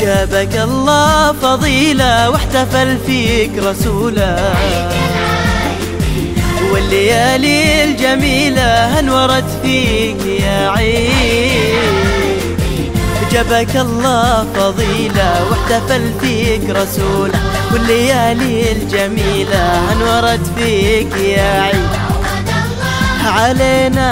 جابك الله فضيلة واحتفل فيك رسوله والليالي الجميلة أنورت فيك يا عيد جابك الله فضيلة واحتفل فيك رسوله والليالي الجميلة أنورت فيك يا عيد علينا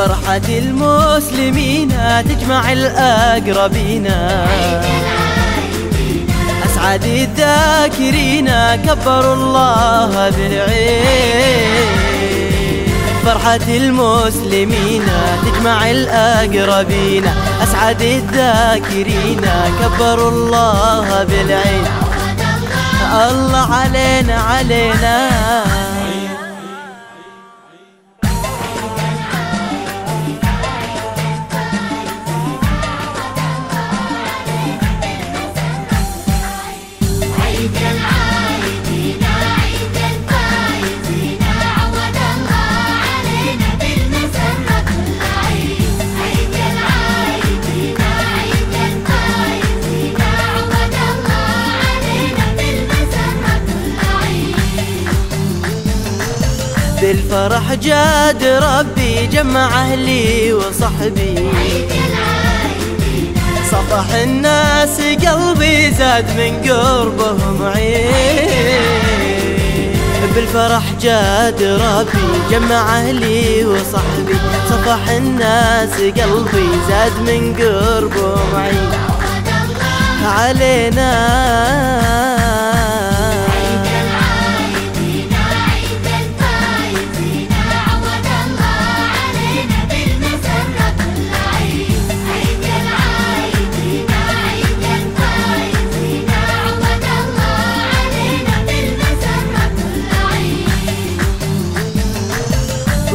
فرحة المسلمين تجمع الأقربين. أسعد الذاكرين كبروا الله بالعين. فرحة المسلمين تجمع الأقربين. أسعد الذاكرين كبروا الله بالعين. الله علينا علينا. بالفرح جاد ربي جمع أهلي وصحبي. عيد صفح الناس قلبي زاد من قربهم عين. بالفرح جاد ربي جمع أهلي وصحبي. صفح الناس قلبي زاد من قربهم الله علينا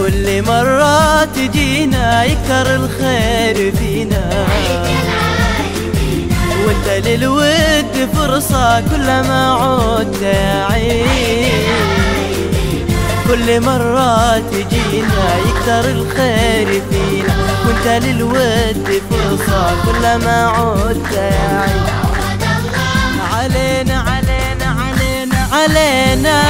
كل مرة تجينا يكثر الخير فينا. وانت للود فرصة كلما عدت عين كل مرة تجينا يكثر الخير فينا. وانت للود فرصة كلما عدت عين علينا علينا علينا علينا.